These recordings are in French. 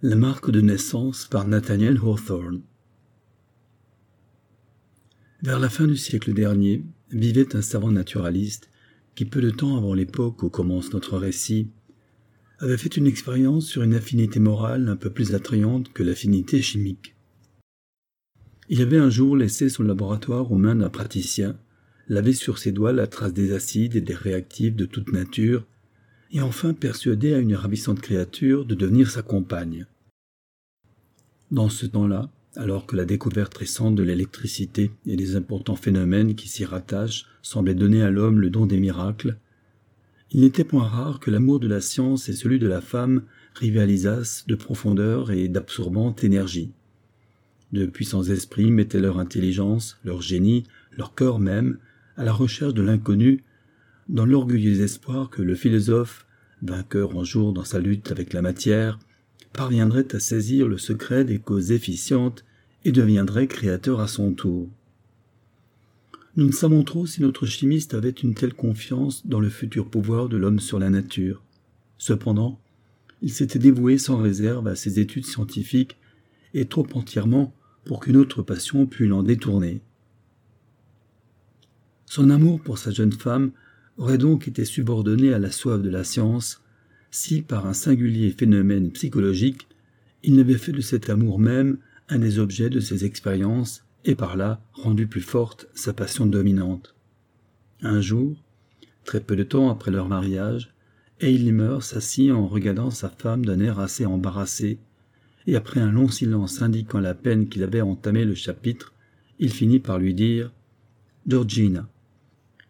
La marque de naissance par Nathaniel Hawthorne. Vers la fin du siècle dernier, vivait un savant naturaliste qui, peu de temps avant l'époque où commence notre récit, avait fait une expérience sur une affinité morale un peu plus attrayante que l'affinité chimique. Il avait un jour laissé son laboratoire aux mains d'un praticien, lavé sur ses doigts la trace des acides et des réactifs de toute nature, et enfin persuadé à une ravissante créature de devenir sa compagne. Dans ce temps-là, alors que la découverte récente de l'électricité et les importants phénomènes qui s'y rattachent semblaient donner à l'homme le don des miracles, il n'était point rare que l'amour de la science et celui de la femme rivalisassent de profondeur et d'absorbante énergie. De puissants esprits mettaient leur intelligence, leur génie, leur cœur même, à la recherche de l'inconnu, dans l'orgueilleux espoir que le philosophe, vainqueur en jour dans sa lutte avec la matière, parviendrait à saisir le secret des causes efficientes et deviendrait créateur à son tour. Nous ne savons trop si notre chimiste avait une telle confiance dans le futur pouvoir de l'homme sur la nature. Cependant, il s'était dévoué sans réserve à ses études scientifiques et trop entièrement pour qu'une autre passion pût l'en détourner. Son amour pour sa jeune femme aurait donc été subordonné à la soif de la science si, par un singulier phénomène psychologique, il n'avait fait de cet amour même un des objets de ses expériences et par là rendu plus forte sa passion dominante. Un jour, très peu de temps après leur mariage, Eilimer s'assit en regardant sa femme d'un air assez embarrassé, et après un long silence indiquant la peine qu'il avait entamé le chapitre, il finit par lui dire Georgina,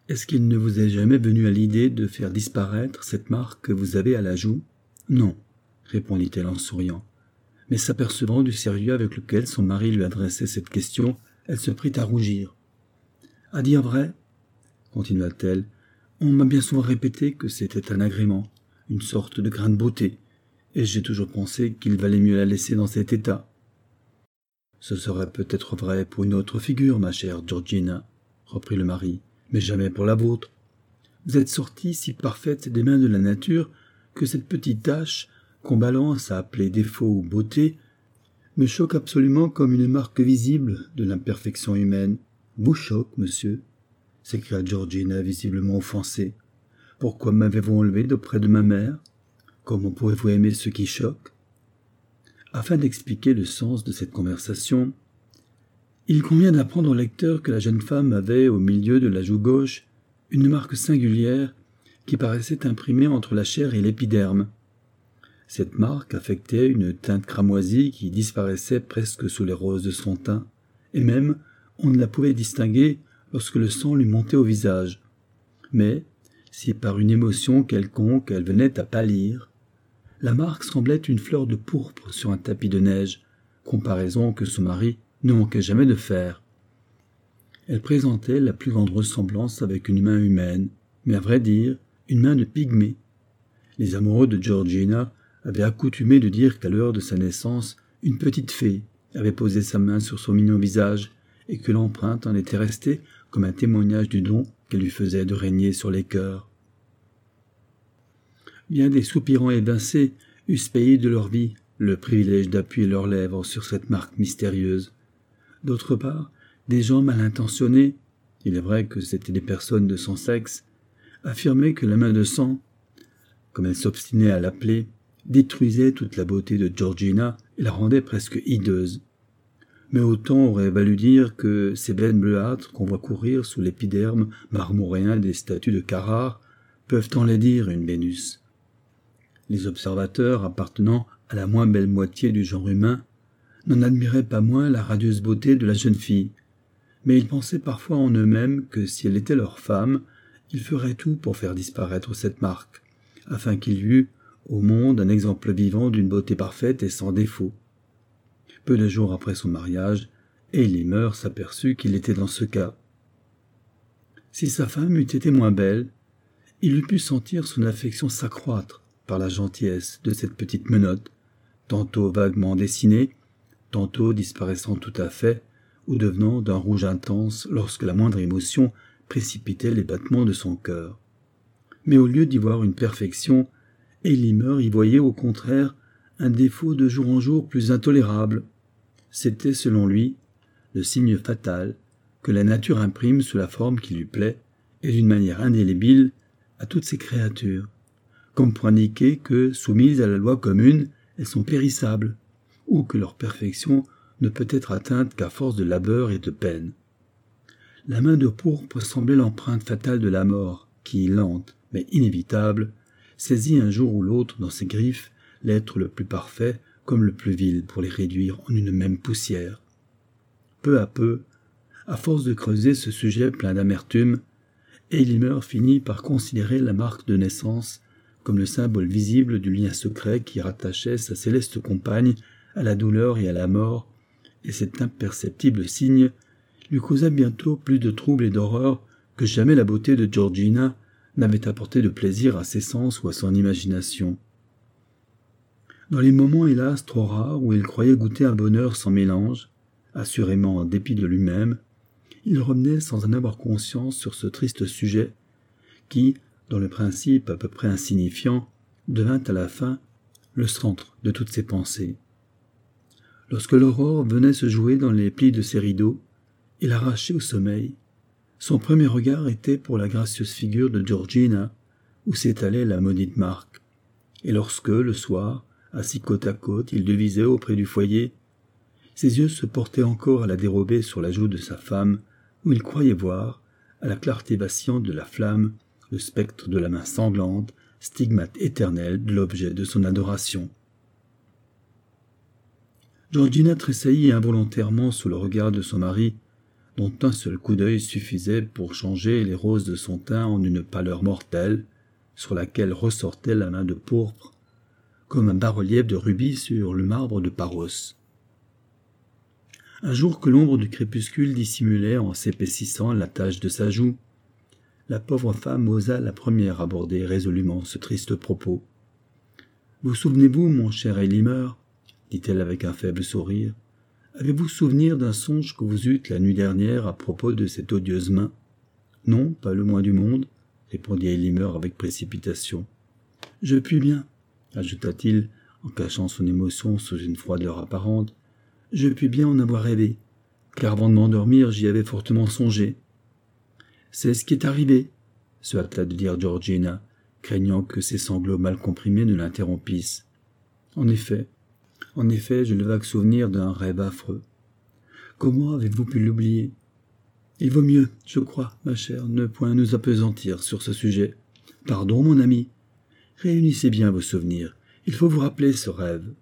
est-ce qu'il ne vous est jamais venu à l'idée de faire disparaître cette marque que vous avez à la joue? Non, répondit-elle en souriant. Mais s'apercevant du sérieux avec lequel son mari lui adressait cette question, elle se prit à rougir. À dire vrai, continua-t-elle, on m'a bien souvent répété que c'était un agrément, une sorte de grain de beauté, et j'ai toujours pensé qu'il valait mieux la laisser dans cet état. Ce serait peut-être vrai pour une autre figure, ma chère Georgina, reprit le mari mais jamais pour la vôtre. Vous êtes sortie si parfaite des mains de la nature que cette petite tache, qu'on balance à appeler défaut ou beauté, me choque absolument comme une marque visible de l'imperfection humaine. Vous choque, monsieur s'écria Georgina visiblement offensée. Pourquoi m'avez-vous enlevé d'auprès de ma mère? Comment pouvez-vous aimer ce qui choque? Afin d'expliquer le sens de cette conversation, il convient d'apprendre au lecteur que la jeune femme avait, au milieu de la joue gauche, une marque singulière qui paraissait imprimée entre la chair et l'épiderme. Cette marque affectait une teinte cramoisie qui disparaissait presque sous les roses de son teint, et même on ne la pouvait distinguer lorsque le sang lui montait au visage. Mais, si par une émotion quelconque elle venait à pâlir, la marque semblait une fleur de pourpre sur un tapis de neige, comparaison que son mari ne manquait jamais de faire. Elle présentait la plus grande ressemblance avec une main humaine, mais à vrai dire, une main de pygmée. Les amoureux de Georgina avaient accoutumé de dire qu'à l'heure de sa naissance, une petite fée avait posé sa main sur son mignon visage et que l'empreinte en était restée comme un témoignage du don qu'elle lui faisait de régner sur les cœurs. Bien des soupirants évincés eussent payé de leur vie le privilège d'appuyer leurs lèvres sur cette marque mystérieuse. D'autre part, des gens mal intentionnés, il est vrai que c'étaient des personnes de son sexe, affirmaient que la main de sang, comme elle s'obstinait à l'appeler, détruisait toute la beauté de Georgina et la rendait presque hideuse. Mais autant aurait valu dire que ces veines bleuâtres qu'on voit courir sous l'épiderme marmoréen des statues de Carrare peuvent enlaidir une Vénus. Les observateurs appartenant à la moins belle moitié du genre humain n'en pas moins la radieuse beauté de la jeune fille, mais ils pensaient parfois en eux-mêmes que si elle était leur femme, ils feraient tout pour faire disparaître cette marque, afin qu'il y eût au monde un exemple vivant d'une beauté parfaite et sans défaut. Peu de jours après son mariage, Elimer s'aperçut qu'il était dans ce cas. Si sa femme eût été moins belle, il eût pu sentir son affection s'accroître par la gentillesse de cette petite menotte, tantôt vaguement dessinée, tantôt disparaissant tout à fait, ou devenant d'un rouge intense lorsque la moindre émotion précipitait les battements de son cœur. Mais au lieu d'y voir une perfection, Elimer y voyait au contraire un défaut de jour en jour plus intolérable. C'était, selon lui, le signe fatal que la nature imprime sous la forme qui lui plaît et d'une manière indélébile à toutes ses créatures, comme pour indiquer que, soumises à la loi commune, elles sont périssables, ou que leur perfection ne peut être atteinte qu'à force de labeur et de peine. La main de pourpre semblait l'empreinte fatale de la mort, qui, lente mais inévitable, saisit un jour ou l'autre dans ses griffes l'être le plus parfait comme le plus vil pour les réduire en une même poussière. Peu à peu, à force de creuser ce sujet plein d'amertume, Eilimer finit par considérer la marque de naissance comme le symbole visible du lien secret qui rattachait sa céleste compagne à la douleur et à la mort, et cet imperceptible signe lui causa bientôt plus de trouble et d'horreur que jamais la beauté de Georgina n'avait apporté de plaisir à ses sens ou à son imagination. Dans les moments hélas trop rares où il croyait goûter un bonheur sans mélange, assurément en dépit de lui-même, il revenait sans en avoir conscience sur ce triste sujet qui, dans le principe à peu près insignifiant, devint à la fin le centre de toutes ses pensées. Lorsque l'aurore venait se jouer dans les plis de ses rideaux et l'arrachait au sommeil, son premier regard était pour la gracieuse figure de Georgina, où s'étalait la maudite marque. Et lorsque, le soir, assis côte à côte, il devisait auprès du foyer, ses yeux se portaient encore à la dérobée sur la joue de sa femme, où il croyait voir, à la clarté vacillante de la flamme, le spectre de la main sanglante, stigmate éternel de l'objet de son adoration. Georgina tressaillit involontairement sous le regard de son mari, dont un seul coup d'œil suffisait pour changer les roses de son teint en une pâleur mortelle, sur laquelle ressortait la main de pourpre, comme un bas-relief de rubis sur le marbre de Paros. Un jour que l'ombre du crépuscule dissimulait en s'épaississant la tache de sa joue, la pauvre femme osa la première aborder résolument ce triste propos. Vous souvenez-vous, mon cher Elimer, dit-elle avec un faible sourire, avez-vous souvenir d'un songe que vous eûtes la nuit dernière à propos de cette odieuse main? Non, pas le moins du monde, répondit Elimer avec précipitation. Je puis bien, ajouta-t-il en cachant son émotion sous une froideur apparente. Je puis bien en avoir rêvé, car avant de m'endormir j'y avais fortement songé. C'est ce qui est arrivé, se hâta de dire Georgina, craignant que ses sanglots mal comprimés ne l'interrompissent. En effet, en effet, j'ai le vague souvenir d'un rêve affreux. Comment avez-vous pu l'oublier? Il vaut mieux, je crois, ma chère, ne point nous appesantir sur ce sujet. Pardon, mon ami. Réunissez bien vos souvenirs. Il faut vous rappeler ce rêve.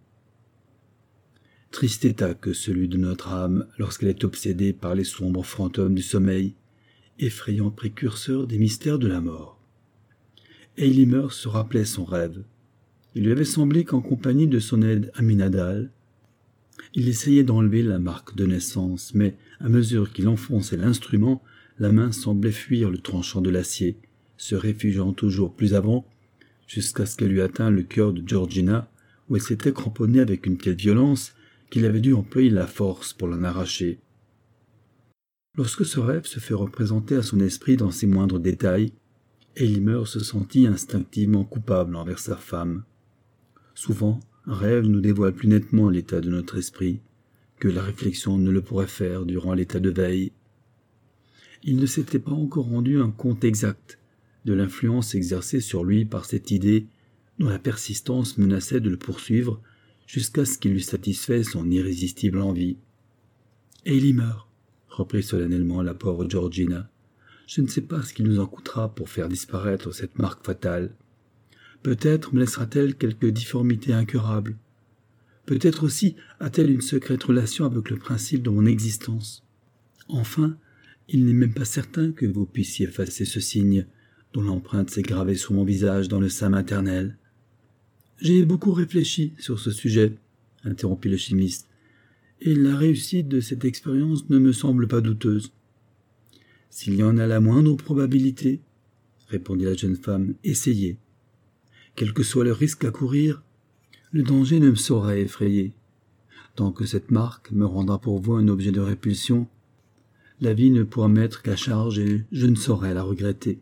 Triste état que celui de notre âme lorsqu'elle est obsédée par les sombres fantômes du sommeil, effrayant précurseur des mystères de la mort. Eilimer se rappelait son rêve. Il lui avait semblé qu'en compagnie de son aide Aminadal, il essayait d'enlever la marque de naissance, mais à mesure qu'il enfonçait l'instrument, la main semblait fuir le tranchant de l'acier, se réfugiant toujours plus avant, jusqu'à ce qu'elle eût atteint le cœur de Georgina, où elle s'était cramponnée avec une telle violence qu'il avait dû employer la force pour l'en arracher. Lorsque ce rêve se fait représenter à son esprit dans ses moindres détails, Elimer se sentit instinctivement coupable envers sa femme. Souvent, un rêve nous dévoile plus nettement l'état de notre esprit que la réflexion ne le pourrait faire durant l'état de veille. Il ne s'était pas encore rendu un compte exact de l'influence exercée sur lui par cette idée dont la persistance menaçait de le poursuivre jusqu'à ce qu'il eût satisfait son irrésistible envie. Elimer, reprit solennellement la pauvre Georgina. Je ne sais pas ce qu'il nous en coûtera pour faire disparaître cette marque fatale. Peut-être me laissera-t-elle quelque difformité incurable. Peut-être aussi a-t-elle une secrète relation avec le principe de mon existence. Enfin, il n'est même pas certain que vous puissiez effacer ce signe dont l'empreinte s'est gravée sur mon visage dans le sein maternel. J'ai beaucoup réfléchi sur ce sujet, interrompit le chimiste, et la réussite de cette expérience ne me semble pas douteuse. S'il y en a la moindre probabilité, répondit la jeune femme, essayez. Quel que soit le risque à courir, le danger ne me saurait effrayer. Tant que cette marque me rendra pour vous un objet de répulsion, la vie ne pourra m'être qu'à charge et je ne saurais la regretter.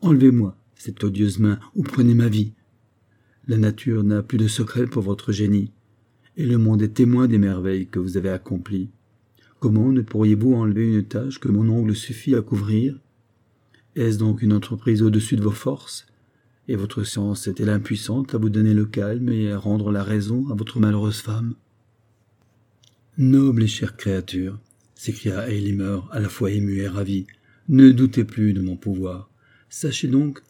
Enlevez-moi cette odieuse main ou prenez ma vie. La nature n'a plus de secret pour votre génie, et le monde est témoin des merveilles que vous avez accomplies. Comment ne pourriez-vous enlever une tâche que mon ongle suffit à couvrir? Est-ce donc une entreprise au-dessus de vos forces? Et votre science est-elle impuissante à vous donner le calme et à rendre la raison à votre malheureuse femme? Noble et chère créature, s'écria Eilimer, à la fois ému et ravi, ne doutez plus de mon pouvoir. Sachez donc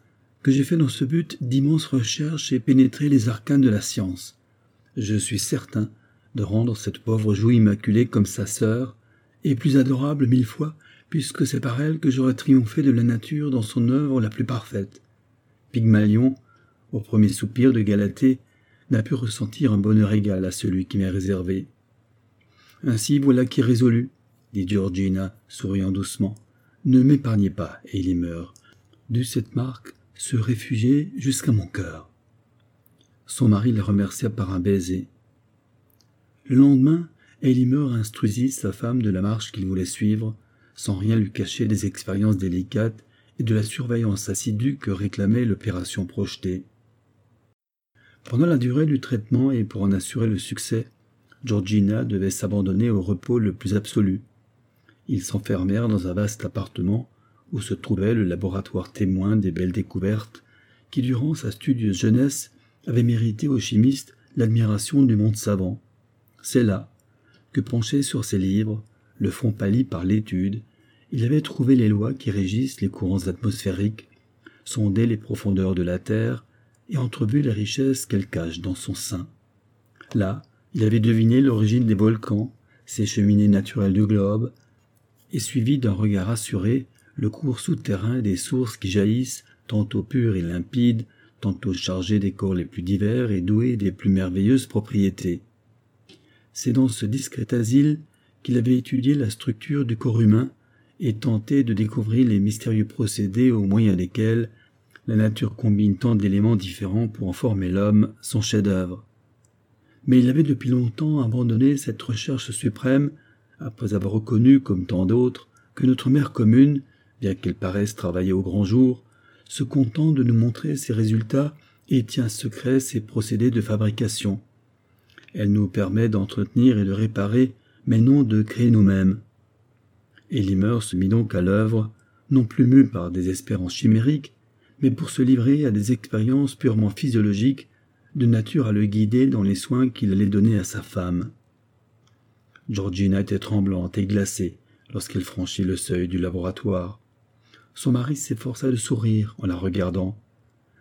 que j'ai fait dans ce but d'immenses recherches et pénétré les arcanes de la science. Je suis certain de rendre cette pauvre joue immaculée comme sa sœur, et plus adorable mille fois, puisque c'est par elle que j'aurai triomphé de la nature dans son œuvre la plus parfaite. Pygmalion, au premier soupir de Galatée, n'a pu ressentir un bonheur égal à celui qui m'est réservé. Ainsi voilà qui est résolu, dit Georgina, souriant doucement. Ne m'épargnez pas, meurt. Dut cette marque se réfugier jusqu'à mon cœur. Son mari la remercia par un baiser. Le lendemain, Elimer instruisit sa femme de la marche qu'il voulait suivre, sans rien lui cacher des expériences délicates et de la surveillance assidue que réclamait l'opération projetée. Pendant la durée du traitement et pour en assurer le succès, Georgina devait s'abandonner au repos le plus absolu. Ils s'enfermèrent dans un vaste appartement où se trouvait le laboratoire témoin des belles découvertes qui, durant sa studieuse jeunesse, avait mérité au chimiste l'admiration du monde savant. C'est là que, penché sur ses livres, le front pâli par l'étude, il avait trouvé les lois qui régissent les courants atmosphériques, sondé les profondeurs de la Terre et entrevu les richesses qu'elle cache dans son sein. Là, il avait deviné l'origine des volcans, ses cheminées naturelles du globe, et suivi d'un regard assuré le cours souterrain des sources qui jaillissent, tantôt pures et limpides, tantôt chargées des corps les plus divers et douées des plus merveilleuses propriétés. C'est dans ce discret asile qu'il avait étudié la structure du corps humain et tenté de découvrir les mystérieux procédés au moyen desquels la nature combine tant d'éléments différents pour en former l'homme, son chef-d'œuvre. Mais il avait depuis longtemps abandonné cette recherche suprême, après avoir reconnu, comme tant d'autres, que notre mère commune, bien qu'elle paraisse travailler au grand jour, se contente de nous montrer ses résultats et tient secret ses procédés de fabrication. Elle nous permet d'entretenir et de réparer, mais non de créer nous-mêmes. Elimer se mit donc à l'œuvre, non plus mu par des espérances chimériques, mais pour se livrer à des expériences purement physiologiques, de nature à le guider dans les soins qu'il allait donner à sa femme. Georgina était tremblante et glacée lorsqu'elle franchit le seuil du laboratoire. Son mari s'efforça de sourire en la regardant,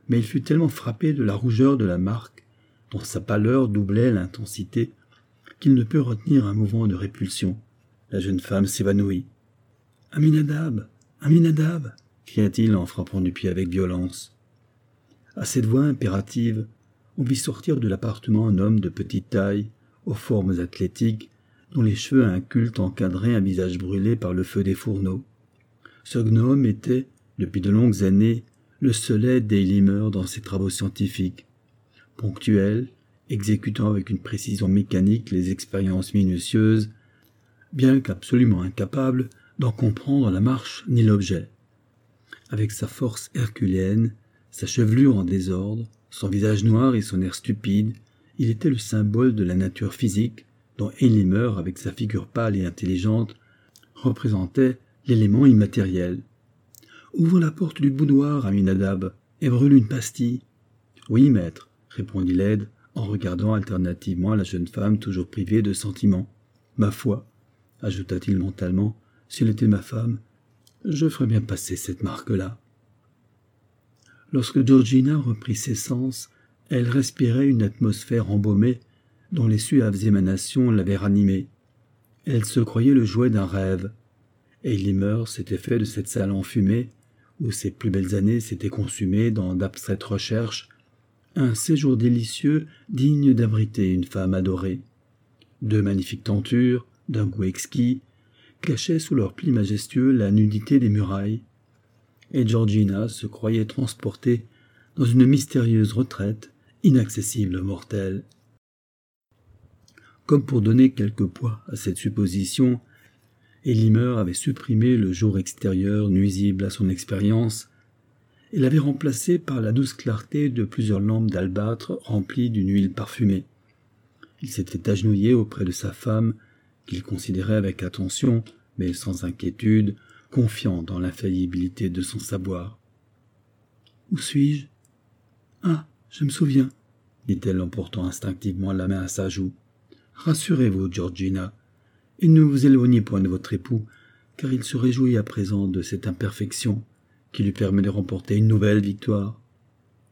mais il fut tellement frappé de la rougeur de la marque, dont sa pâleur doublait l'intensité, qu'il ne put retenir un mouvement de répulsion. La jeune femme s'évanouit. Aminadab. Aminadab. cria-t-il en frappant du pied avec violence. À cette voix impérative, on vit sortir de l'appartement un homme de petite taille, aux formes athlétiques, dont les cheveux incultes encadraient un visage brûlé par le feu des fourneaux. Ce gnome était, depuis de longues années, le seul aide d'Eilimer dans ses travaux scientifiques. Ponctuel, exécutant avec une précision mécanique les expériences minutieuses, bien qu'absolument incapable d'en comprendre la marche ni l'objet. Avec sa force herculéenne, sa chevelure en désordre, son visage noir et son air stupide, il était le symbole de la nature physique dont Elimer, avec sa figure pâle et intelligente, représentait l'élément immatériel. Ouvre la porte du boudoir, Aminadab, et brûle une pastille. Oui, maître, répondit l'aide, en regardant alternativement la jeune femme toujours privée de sentiments. Ma foi, ajouta-t-il mentalement, si elle était ma femme, je ferais bien passer cette marque-là. Lorsque Georgina reprit ses sens, elle respirait une atmosphère embaumée dont les suaves émanations l'avaient ranimée. Elle se croyait le jouet d'un rêve, Eilimer s'était fait de cette salle enfumée, où ses plus belles années s'étaient consumées dans d'abstraites recherches, un séjour délicieux digne d'abriter une femme adorée. Deux magnifiques tentures, d'un goût exquis, cachaient sous leurs plis majestueux la nudité des murailles, et Georgina se croyait transportée dans une mystérieuse retraite inaccessible aux mortels. Comme pour donner quelque poids à cette supposition, Elimer avait supprimé le jour extérieur nuisible à son expérience, et l'avait remplacé par la douce clarté de plusieurs lampes d'albâtre remplies d'une huile parfumée. Il s'était agenouillé auprès de sa femme, qu'il considérait avec attention, mais sans inquiétude, confiant dans l'infaillibilité de son savoir. Où suis-je? Ah, je me souviens, dit-elle en portant instinctivement la main à sa joue. Rassurez-vous, Georgina, et ne vous éloignez point de votre époux, car il se réjouit à présent de cette imperfection qui lui permet de remporter une nouvelle victoire.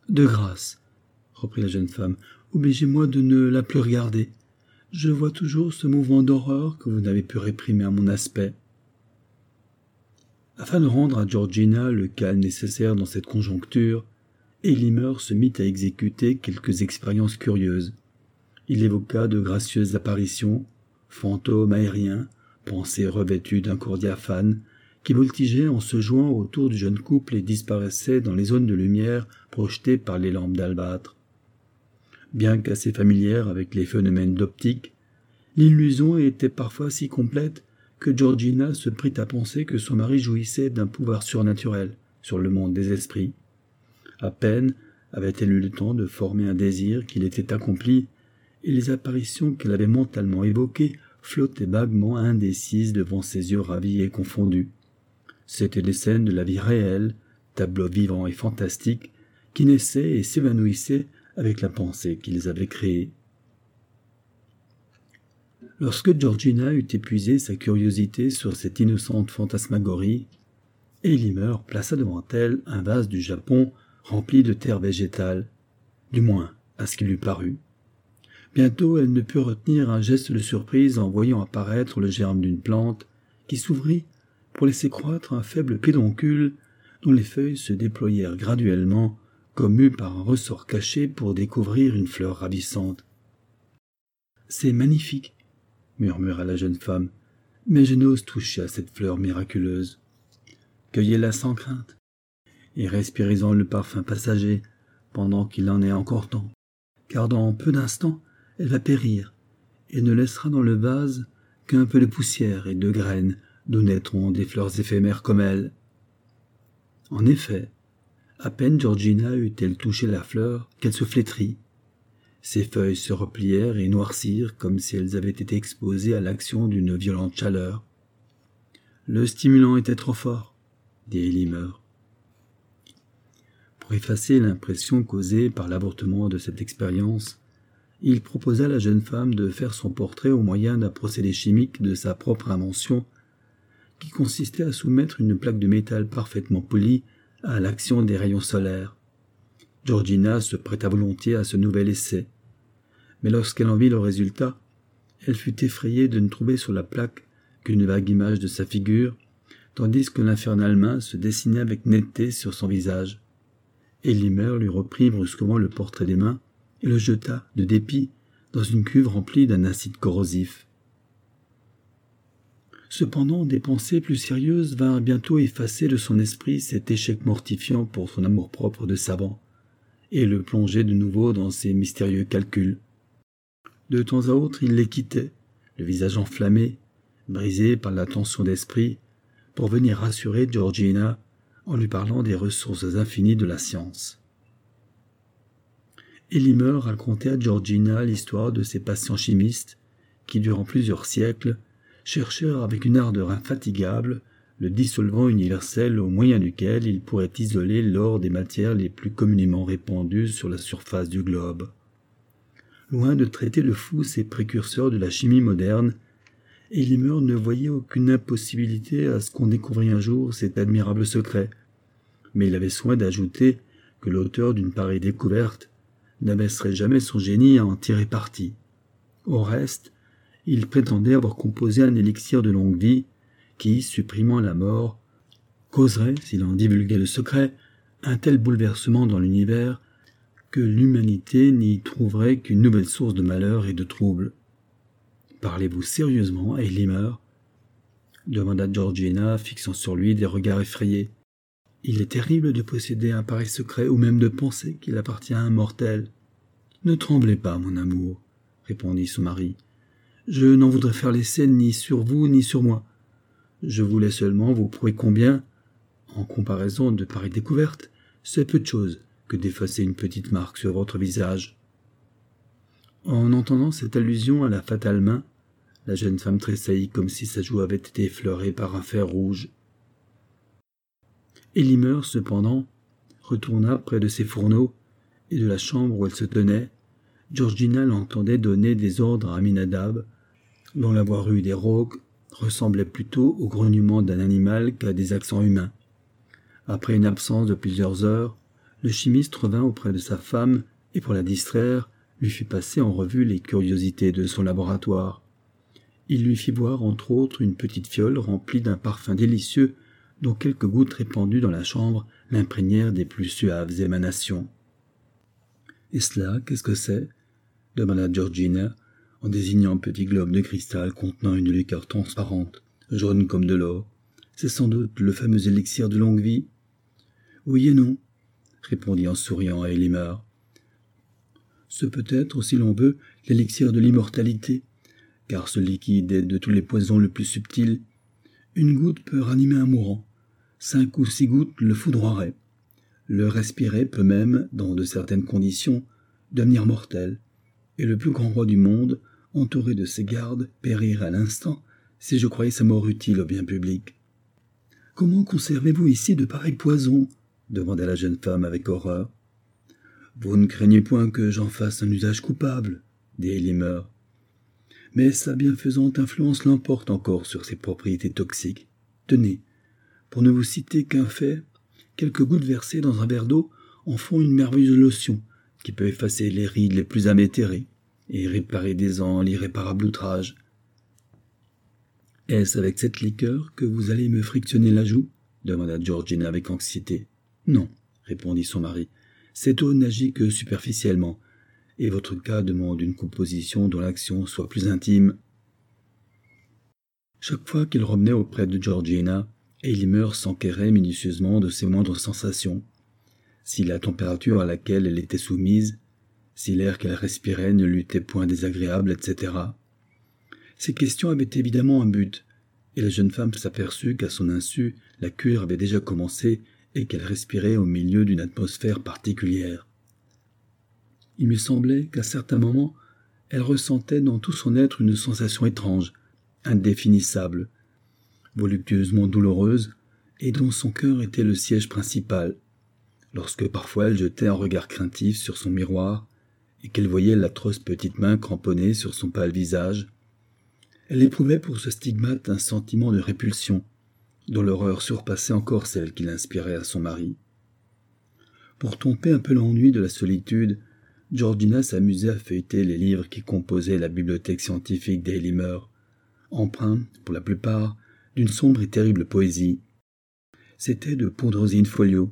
De grâce, reprit la jeune femme, obligez-moi de ne la plus regarder. Je vois toujours ce mouvement d'horreur que vous n'avez pu réprimer à mon aspect. Afin de rendre à Georgina le calme nécessaire dans cette conjoncture, Elimer se mit à exécuter quelques expériences curieuses. Il évoqua de gracieuses apparitions, fantômes aériens, pensées revêtues d'un cours diaphane, qui voltigeaient en se jouant autour du jeune couple et disparaissaient dans les zones de lumière projetées par les lampes d'albâtre. Bien qu'assez familière avec les phénomènes d'optique, l'illusion était parfois si complète que Georgina se prit à penser que son mari jouissait d'un pouvoir surnaturel sur le monde des esprits. À peine avait-elle eu le temps de former un désir qu'il était accompli, et les apparitions qu'elle avait mentalement évoquées flottaient vaguement indécises devant ses yeux ravis et confondus. C'étaient des scènes de la vie réelle, tableaux vivants et fantastiques, qui naissaient et s'évanouissaient avec la pensée qu'ils avaient créée. Lorsque Georgina eut épuisé sa curiosité sur cette innocente fantasmagorie, Elimer plaça devant elle un vase du Japon rempli de terre végétale, du moins à ce qu'il lui parut. Bientôt elle ne put retenir un geste de surprise en voyant apparaître le germe d'une plante qui s'ouvrit pour laisser croître un faible pédoncule dont les feuilles se déployèrent graduellement comme mues par un ressort caché pour découvrir une fleur ravissante. C'est magnifique, murmura la jeune femme, mais je n'ose toucher à cette fleur miraculeuse. Cueillez-la sans crainte, et respirez-en le parfum passager pendant qu'il en est encore temps, car dans peu d'instants elle va périr, et ne laissera dans le vase qu'un peu de poussière et de graines d'où naîtront des fleurs éphémères comme elle. En effet, à peine Georgina eut-elle touché la fleur qu'elle se flétrit. Ses feuilles se replièrent et noircirent comme si elles avaient été exposées à l'action d'une violente chaleur. Le stimulant était trop fort, dit Elimer. Pour effacer l'impression causée par l'avortement de cette expérience, il proposa à la jeune femme de faire son portrait au moyen d'un procédé chimique de sa propre invention qui consistait à soumettre une plaque de métal parfaitement polie à l'action des rayons solaires. Georgina se prêta volontiers à ce nouvel essai. Mais lorsqu'elle en vit le résultat, elle fut effrayée de ne trouver sur la plaque qu'une vague image de sa figure, tandis que l'infernale main se dessinait avec netteté sur son visage. Elimer lui reprit brusquement le portrait des mains et le jeta, de dépit, dans une cuve remplie d'un acide corrosif. Cependant, des pensées plus sérieuses vinrent bientôt effacer de son esprit cet échec mortifiant pour son amour-propre de savant, et le plonger de nouveau dans ses mystérieux calculs. De temps à autre, il les quittait, le visage enflammé, brisé par la tension d'esprit, pour venir rassurer Georgina en lui parlant des ressources infinies de la science. Elimer racontait à Georgina l'histoire de ces patients chimistes qui, durant plusieurs siècles, cherchèrent avec une ardeur infatigable le dissolvant universel au moyen duquel ils pourraient isoler l'or des matières les plus communément répandues sur la surface du globe. Loin de traiter de fous ces précurseurs de la chimie moderne, Elimer ne voyait aucune impossibilité à ce qu'on découvrit un jour cet admirable secret, mais il avait soin d'ajouter que l'auteur d'une pareille découverte n'abaisserait jamais son génie à en tirer parti. Au reste, il prétendait avoir composé un élixir de longue vie qui, supprimant la mort, causerait, s'il en divulguait le secret, un tel bouleversement dans l'univers que l'humanité n'y trouverait qu'une nouvelle source de malheur et de trouble. Parlez-vous sérieusement, Elimer demanda Georgina, fixant sur lui des regards effrayés. Il est terrible de posséder un pareil secret ou même de penser qu'il appartient à un mortel. Ne tremblez pas, mon amour, répondit son mari. Je n'en voudrais faire l'essai ni sur vous ni sur moi. Je voulais seulement vous prouver combien, en comparaison de pareilles découvertes, c'est peu de chose que d'effacer une petite marque sur votre visage. En entendant cette allusion à la fatale main, la jeune femme tressaillit comme si sa joue avait été effleurée par un fer rouge. Elimer, cependant, retourna près de ses fourneaux, et de la chambre où elle se tenait, Georgina l'entendait donner des ordres à Aminadab, dont la voix rude et rauque ressemblait plutôt au grognement d'un animal qu'à des accents humains. Après une absence de plusieurs heures, le chimiste revint auprès de sa femme et pour la distraire, lui fit passer en revue les curiosités de son laboratoire. Il lui fit voir entre autres une petite fiole remplie d'un parfum délicieux dont quelques gouttes répandues dans la chambre l'imprégnèrent des plus suaves émanations. Et cela, qu'est-ce que c'est? demanda Georgina, en désignant un petit globe de cristal contenant une liqueur transparente, jaune comme de l'or. C'est sans doute le fameux élixir de longue vie. Oui et non, répondit en souriant Elimar. Ce peut être, si l'on veut, l'élixir de l'immortalité, car ce liquide est de tous les poisons le plus subtil. Une goutte peut ranimer un mourant, cinq ou six gouttes le foudroieraient. Le respirer peut même, dans de certaines conditions, devenir mortel, et le plus grand roi du monde, entouré de ses gardes, périr à l'instant, si je croyais sa mort utile au bien public. Comment conservez-vous ici de pareils poisons? demanda la jeune femme avec horreur. Vous ne craignez point que j'en fasse un usage coupable, dit Elimer. Mais sa bienfaisante influence l'emporte encore sur ses propriétés toxiques. Tenez, pour ne vous citer qu'un fait, quelques gouttes versées dans un verre d'eau en font une merveilleuse lotion qui peut effacer les rides les plus amétérées et réparer des ans l'irréparable outrage. Est-ce avec cette liqueur que vous allez me frictionner la joue? demanda Georgina avec anxiété. Non, répondit son mari. Cette eau n'agit que superficiellement, et votre cas demande une composition dont l'action soit plus intime. Chaque fois qu'il revenait auprès de Georgina, Elimer s'enquérait minutieusement de ses moindres sensations. Si la température à laquelle elle était soumise, si l'air qu'elle respirait ne lui était point désagréable, etc. Ces questions avaient évidemment un but, et la jeune femme s'aperçut qu'à son insu, la cure avait déjà commencé et qu'elle respirait au milieu d'une atmosphère particulière. Il lui semblait qu'à certains moments, elle ressentait dans tout son être une sensation étrange, indéfinissable, voluptueusement douloureuse, et dont son cœur était le siège principal. Lorsque parfois elle jetait un regard craintif sur son miroir, et qu'elle voyait l'atroce petite main cramponnée sur son pâle visage, elle éprouvait pour ce stigmate un sentiment de répulsion, dont l'horreur surpassait encore celle qu'il inspirait à son mari. Pour tomber un peu l'ennui de la solitude, Georgina s'amusait à feuilleter les livres qui composaient la bibliothèque scientifique d'Elimer, empreints, pour la plupart, d'une sombre et terrible poésie. C'étaient de poudres in folio,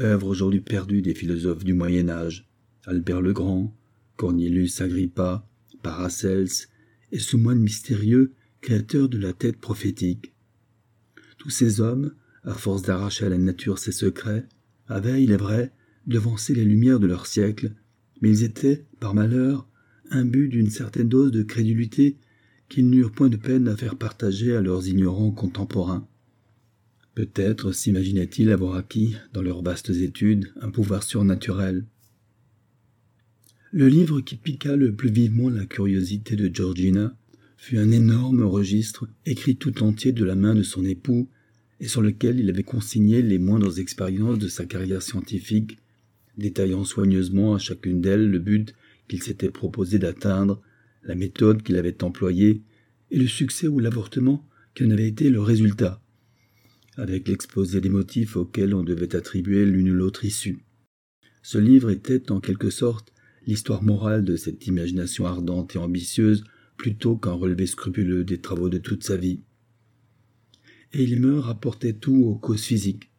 œuvres aujourd'hui perdues des philosophes du Moyen Âge, Albert le Grand, Cornelius Agrippa, Paracels, et ce moine mystérieux, créateur de la tête prophétique. Tous ces hommes, à force d'arracher à la nature ses secrets, avaient, il est vrai, devancé les lumières de leur siècle, mais ils étaient, par malheur, imbus d'une certaine dose de crédulité qu'ils n'eurent point de peine à faire partager à leurs ignorants contemporains. Peut-être s'imaginaient-ils avoir acquis, dans leurs vastes études, un pouvoir surnaturel. Le livre qui piqua le plus vivement la curiosité de Georgina fut un énorme registre écrit tout entier de la main de son époux et sur lequel il avait consigné les moindres expériences de sa carrière scientifique, détaillant soigneusement à chacune d'elles le but qu'il s'était proposé d'atteindre la méthode qu'il avait employée et le succès ou l'avortement qui en avait été le résultat, avec l'exposé des motifs auxquels on devait attribuer l'une ou l'autre issue. Ce livre était, en quelque sorte, l'histoire morale de cette imagination ardente et ambitieuse plutôt qu'un relevé scrupuleux des travaux de toute sa vie. Et il me rapportait tout aux causes physiques,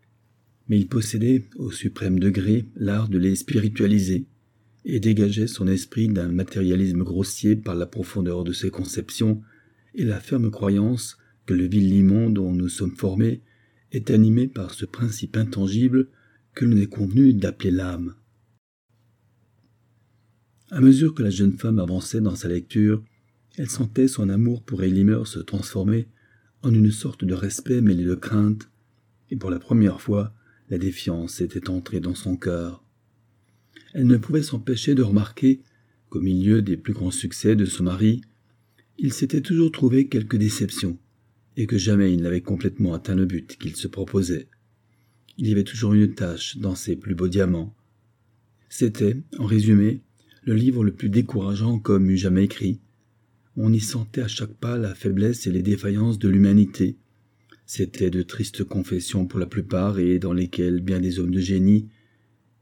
mais il possédait, au suprême degré, l'art de les spiritualiser, et dégageait son esprit d'un matérialisme grossier par la profondeur de ses conceptions et la ferme croyance que le vil limon dont nous sommes formés est animé par ce principe intangible que l'on est convenu d'appeler l'âme. À mesure que la jeune femme avançait dans sa lecture, elle sentait son amour pour Elimer se transformer en une sorte de respect mêlé de crainte, et pour la première fois, la défiance était entrée dans son cœur. Elle ne pouvait s'empêcher de remarquer qu'au milieu des plus grands succès de son mari, il s'était toujours trouvé quelques déceptions, et que jamais il n'avait complètement atteint le but qu'il se proposait. Il y avait toujours une tâche dans ses plus beaux diamants. C'était, en résumé, le livre le plus décourageant qu'homme eût jamais écrit. On y sentait à chaque pas la faiblesse et les défaillances de l'humanité. C'étaient de tristes confessions pour la plupart et dans lesquelles bien des hommes de génie,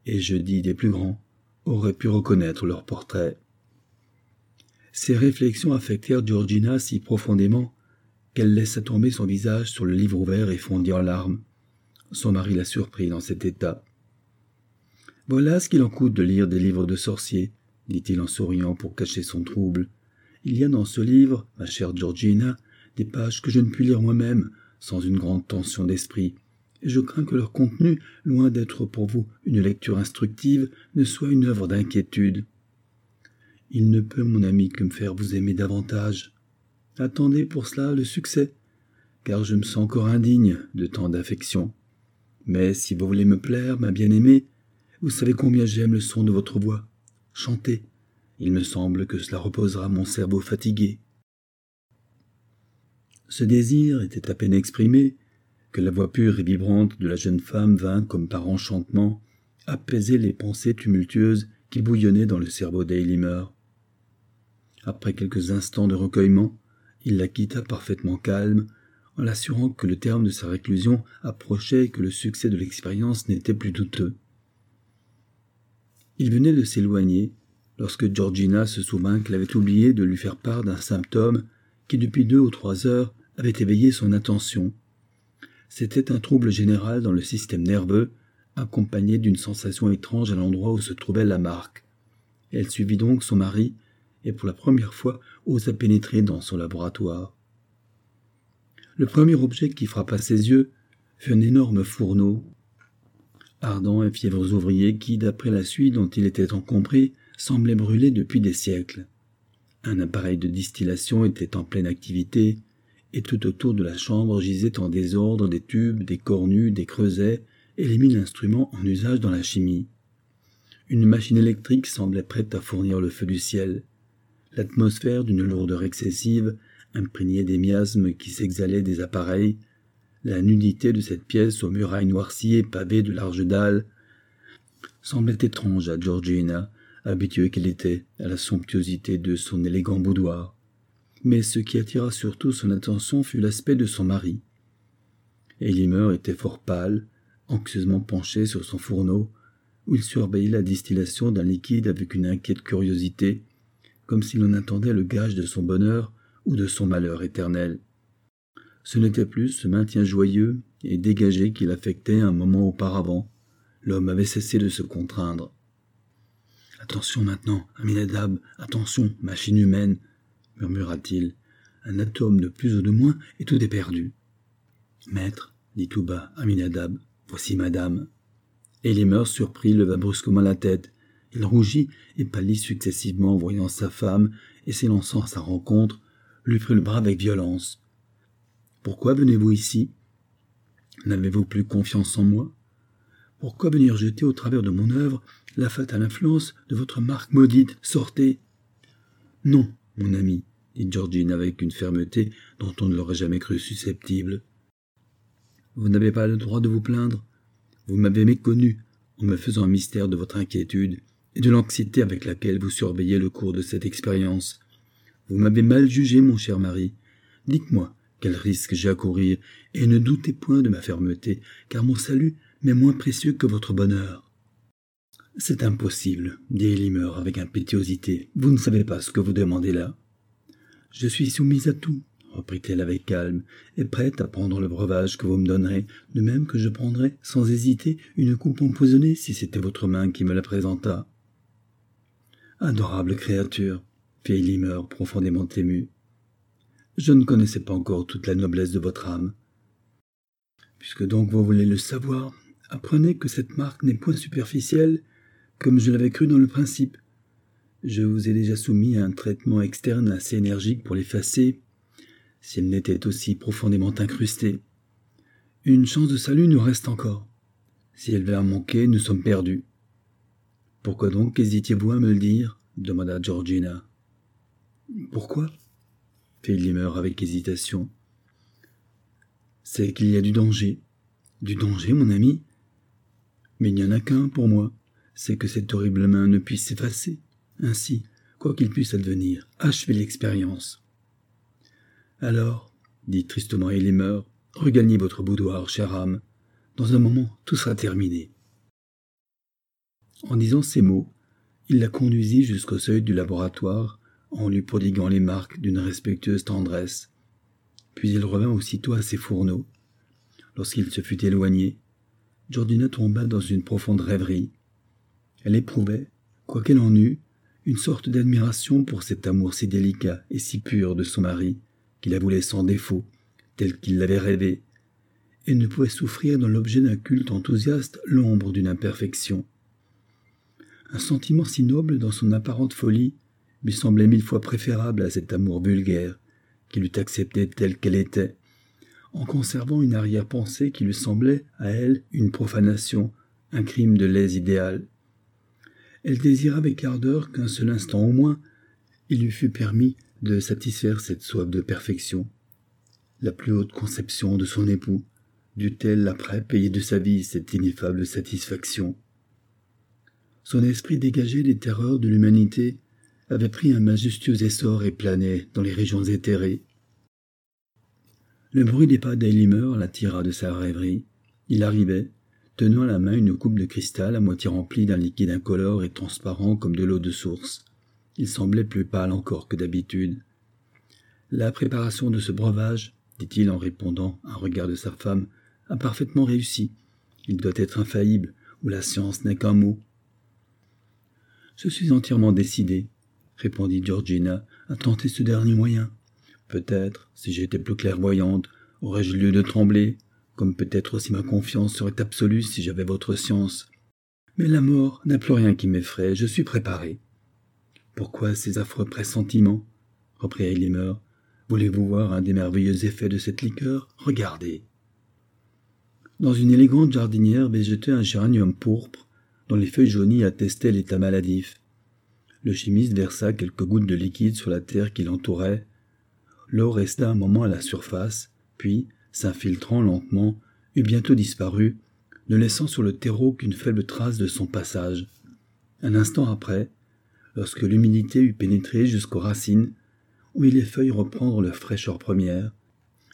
et je dis des plus grands, auraient pu reconnaître leur portrait. Ces réflexions affectèrent Georgina si profondément qu'elle laissa tomber son visage sur le livre ouvert et fondit en larmes. Son mari la surprit dans cet état. Voilà ce qu'il en coûte de lire des livres de sorciers, dit-il en souriant pour cacher son trouble. Il y a dans ce livre, ma chère Georgina, des pages que je ne puis lire moi-même sans une grande tension d'esprit, et je crains que leur contenu, loin d'être pour vous une lecture instructive, ne soit une œuvre d'inquiétude. Il ne peut, mon ami, que me faire vous aimer davantage. Attendez pour cela le succès, car je me sens encore indigne de tant d'affection. Mais si vous voulez me plaire, ma bien-aimée, vous savez combien j'aime le son de votre voix. Chantez. Il me semble que cela reposera mon cerveau fatigué. Ce désir était à peine exprimé que la voix pure et vibrante de la jeune femme vint, comme par enchantement, apaiser les pensées tumultueuses qui bouillonnaient dans le cerveau d'Eilimer. Après quelques instants de recueillement, il la quitta parfaitement calme, en l'assurant que le terme de sa réclusion approchait et que le succès de l'expérience n'était plus douteux. Il venait de s'éloigner lorsque Georgina se souvint qu'elle avait oublié de lui faire part d'un symptôme qui depuis deux ou trois heures avait éveillé son attention. C'était un trouble général dans le système nerveux, accompagné d'une sensation étrange à l'endroit où se trouvait la marque. Elle suivit donc son mari, et pour la première fois osa pénétrer dans son laboratoire. Le premier objet qui frappa ses yeux fut un énorme fourneau, ardent et fiévreux ouvrier qui, d'après la suite dont il était encombré, semblait brûler depuis des siècles. Un appareil de distillation était en pleine activité, et tout autour de la chambre gisaient en désordre des tubes, des cornues, des creusets, et les mille instruments en usage dans la chimie. Une machine électrique semblait prête à fournir le feu du ciel. L'atmosphère d'une lourdeur excessive imprégnée des miasmes qui s'exhalaient des appareils, la nudité de cette pièce aux murailles noircies et pavées de larges dalles, semblait étrange à Georgina, habituée qu'elle était à la somptuosité de son élégant boudoir. Mais ce qui attira surtout son attention fut l'aspect de son mari. Elimer était fort pâle, anxieusement penché sur son fourneau, où il surveillait la distillation d'un liquide avec une inquiète curiosité, comme s'il en attendait le gage de son bonheur ou de son malheur éternel. Ce n'était plus ce maintien joyeux et dégagé qu'il affectait un moment auparavant. L'homme avait cessé de se contraindre. Attention maintenant, Aminadab, attention, machine humaine, murmura-t-il. Un atome de plus ou de moins et tout est perdu. Maître, dit tout bas Aminadab, voici madame. Et mœurs surpris leva brusquement la tête. Il rougit et pâlit successivement en voyant sa femme et s'élançant à sa rencontre, lui prit le bras avec violence. Pourquoi venez-vous ici? N'avez-vous plus confiance en moi? Pourquoi venir jeter au travers de mon œuvre la fatale influence de votre marque maudite? Sortez Non, mon ami, dit Georgine avec une fermeté dont on ne l'aurait jamais cru susceptible. Vous n'avez pas le droit de vous plaindre. Vous m'avez méconnu en me faisant un mystère de votre inquiétude et de l'anxiété avec laquelle vous surveillez le cours de cette expérience. Vous m'avez mal jugé, mon cher mari. Dites-moi quel risque j'ai à courir, et ne doutez point de ma fermeté, car mon salut m'est moins précieux que votre bonheur. C'est impossible, dit Elimer avec impétuosité. Vous ne savez pas ce que vous demandez là. Je suis soumise à tout, reprit-elle avec calme, et prête à prendre le breuvage que vous me donnerez, de même que je prendrais, sans hésiter, une coupe empoisonnée si c'était votre main qui me la présenta. Adorable créature, fit Elimer profondément ému. Je ne connaissais pas encore toute la noblesse de votre âme. Puisque donc vous voulez le savoir, apprenez que cette marque n'est point superficielle, comme je l'avais cru dans le principe. Je vous ai déjà soumis à un traitement externe assez énergique pour l'effacer, si elle n'était aussi profondément incrustée. Une chance de salut nous reste encore. Si elle vient manquer, nous sommes perdus. Pourquoi donc hésitiez-vous à me le dire? demanda Georgina. Pourquoi? Fit Limer avec hésitation. C'est qu'il y a du danger. Du danger, mon ami Mais il n'y en a qu'un pour moi, c'est que cette horrible main ne puisse s'effacer. Ainsi, quoi qu'il puisse advenir, achevez l'expérience. Alors, dit tristement Elimer, regagnez votre boudoir, chère âme. Dans un moment, tout sera terminé. En disant ces mots, il la conduisit jusqu'au seuil du laboratoire en lui prodiguant les marques d'une respectueuse tendresse. Puis il revint aussitôt à ses fourneaux. Lorsqu'il se fut éloigné, Georgina tomba dans une profonde rêverie. Elle éprouvait, quoiqu'elle en eût, une sorte d'admiration pour cet amour si délicat et si pur de son mari, qui la voulait sans défaut, tel qu'il l'avait rêvé, et ne pouvait souffrir dans l'objet d'un culte enthousiaste l'ombre d'une imperfection. Un sentiment si noble dans son apparente folie lui semblait mille fois préférable à cet amour vulgaire, qu'il eût accepté telle qu'elle était, en conservant une arrière-pensée qui lui semblait, à elle, une profanation, un crime de lèse idéal. Elle désira avec ardeur qu'un seul instant au moins, il lui fût permis de satisfaire cette soif de perfection. La plus haute conception de son époux, dut-elle après payer de sa vie cette ineffable satisfaction? Son esprit dégagé des terreurs de l'humanité avait pris un majestueux essor et planait dans les régions éthérées. Le bruit des pas d'Elimer l'attira de sa rêverie. Il arrivait, tenant à la main une coupe de cristal à moitié remplie d'un liquide incolore et transparent comme de l'eau de source. Il semblait plus pâle encore que d'habitude. La préparation de ce breuvage, dit-il en répondant à un regard de sa femme, a parfaitement réussi. Il doit être infaillible, ou la science n'est qu'un mot. Je suis entièrement décidé, répondit Georgina, à tenter ce dernier moyen. Peut-être, si j'étais plus clairvoyante, aurais-je lieu de trembler, comme peut-être aussi ma confiance serait absolue si j'avais votre science. Mais la mort n'a plus rien qui m'effraie, je suis préparé. Pourquoi ces affreux pressentiments? reprit Elimer. Voulez-vous voir un des merveilleux effets de cette liqueur? Regardez. Dans une élégante jardinière végétait un géranium pourpre, dont les feuilles jaunies attestaient l'état maladif. Le chimiste versa quelques gouttes de liquide sur la terre qui l'entourait. L'eau resta un moment à la surface, puis, s'infiltrant lentement, eut bientôt disparu, ne laissant sur le terreau qu'une faible trace de son passage. Un instant après, lorsque l'humidité eut pénétré jusqu'aux racines, on vit les feuilles reprendre leur fraîcheur première,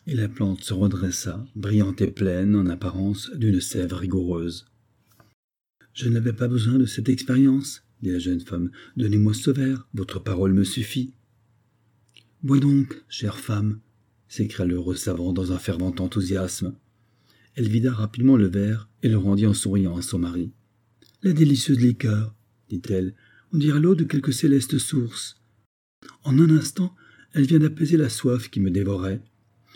et la plante se redressa, brillante et pleine en apparence d'une sève rigoureuse. Je n'avais pas besoin de cette expérience, dit la jeune femme. Donnez-moi ce verre, votre parole me suffit. Bois donc, chère femme, s'écria l'heureux savant dans un fervent enthousiasme. Elle vida rapidement le verre et le rendit en souriant à son mari. La délicieuse liqueur, dit-elle, on dirait l'eau de quelque céleste source. En un instant, elle vient d'apaiser la soif qui me dévorait.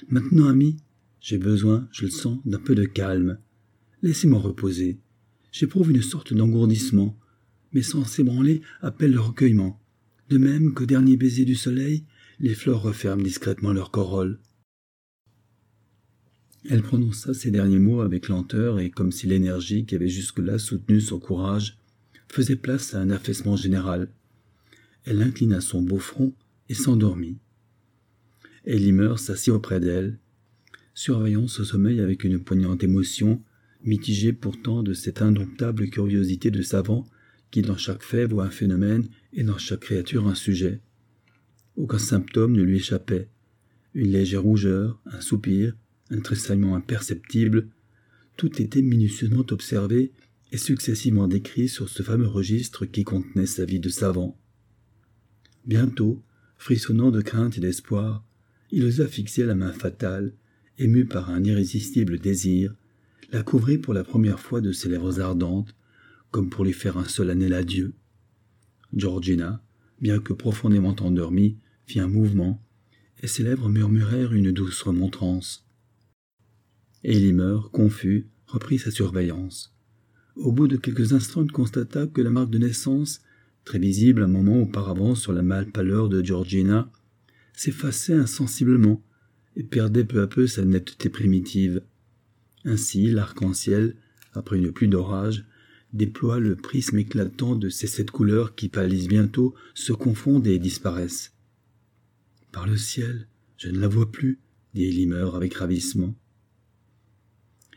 Maintenant, ami, j'ai besoin, je le sens, d'un peu de calme. Laissez-moi reposer. J'éprouve une sorte d'engourdissement, mes sens s'ébranler appellent le recueillement. De même qu'au dernier baiser du soleil, les fleurs referment discrètement leur corolle. Elle prononça ces derniers mots avec lenteur et comme si l'énergie qui avait jusque-là soutenu son courage faisait place à un affaissement général. Elle inclina son beau front et s'endormit. Elimer s'assit auprès d'elle, surveillant ce sommeil avec une poignante émotion, mitigée pourtant de cette indomptable curiosité de savant qui dans chaque fait voit un phénomène et dans chaque créature un sujet. Aucun symptôme ne lui échappait. Une légère rougeur, un soupir, un tressaillement imperceptible, tout était minutieusement observé et successivement décrit sur ce fameux registre qui contenait sa vie de savant. Bientôt, frissonnant de crainte et d'espoir, il osa fixer la main fatale, ému par un irrésistible désir, la couvrit pour la première fois de ses lèvres ardentes, comme pour lui faire un solennel adieu. Georgina, bien que profondément endormie, fit un mouvement, et ses lèvres murmurèrent une douce remontrance. Elimer, confus, reprit sa surveillance. Au bout de quelques instants, il constata que la marque de naissance, très visible un moment auparavant sur la mâle pâleur de Georgina, s'effaçait insensiblement et perdait peu à peu sa netteté primitive. Ainsi, l'arc-en-ciel après une pluie d'orage, déploie le prisme éclatant de ces sept couleurs qui pâlissent bientôt, se confondent et disparaissent. Par le ciel, je ne la vois plus, dit Elimer avec ravissement.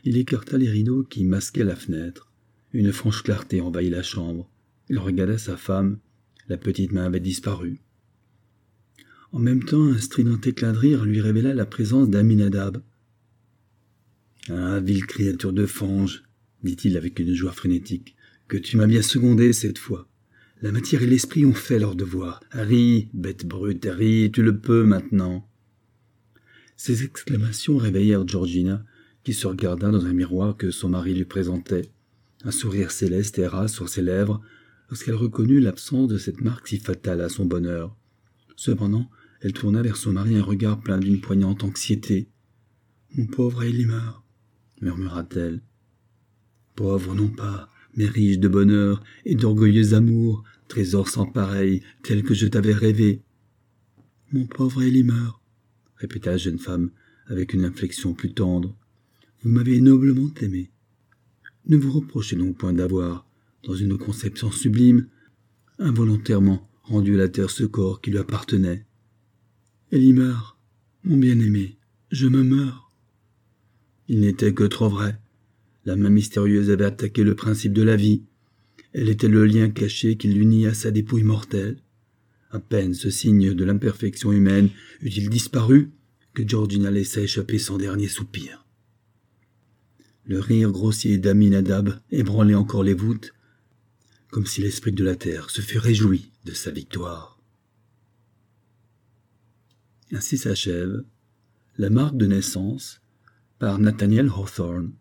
Il écarta les rideaux qui masquaient la fenêtre. Une franche clarté envahit la chambre. Il regarda sa femme. La petite main avait disparu. En même temps, un strident éclat de rire lui révéla la présence d'Aminadab. Ah, ville créature de fange, dit-il avec une joie frénétique, que tu m'as bien secondé cette fois. La matière et l'esprit ont fait leur devoir. Ris, bête brute, ris, tu le peux maintenant. Ces exclamations réveillèrent Georgina, qui se regarda dans un miroir que son mari lui présentait. Un sourire céleste erra sur ses lèvres lorsqu'elle reconnut l'absence de cette marque si fatale à son bonheur. Cependant, elle tourna vers son mari un regard plein d'une poignante anxiété. Mon pauvre Elimar, murmura-t-elle. Pauvre non pas, mais riche de bonheur et d'orgueilleux amour, trésor sans pareil, tel que je t'avais rêvé. Mon pauvre Elimar, répéta la jeune femme avec une inflexion plus tendre. Vous m'avez noblement aimé. Ne vous reprochez donc point d'avoir, dans une conception sublime, involontairement rendu à la terre ce corps qui lui appartenait. Elimar, mon bien-aimé, je me meurs. Il n'était que trop vrai. La main mystérieuse avait attaqué le principe de la vie. Elle était le lien caché qui l'unit à sa dépouille mortelle. À peine ce signe de l'imperfection humaine eut-il disparu que Georgina laissa échapper son dernier soupir. Le rire grossier d'Aminadab ébranlait encore les voûtes, comme si l'esprit de la terre se fût réjoui de sa victoire. Ainsi s'achève La marque de naissance par Nathaniel Hawthorne.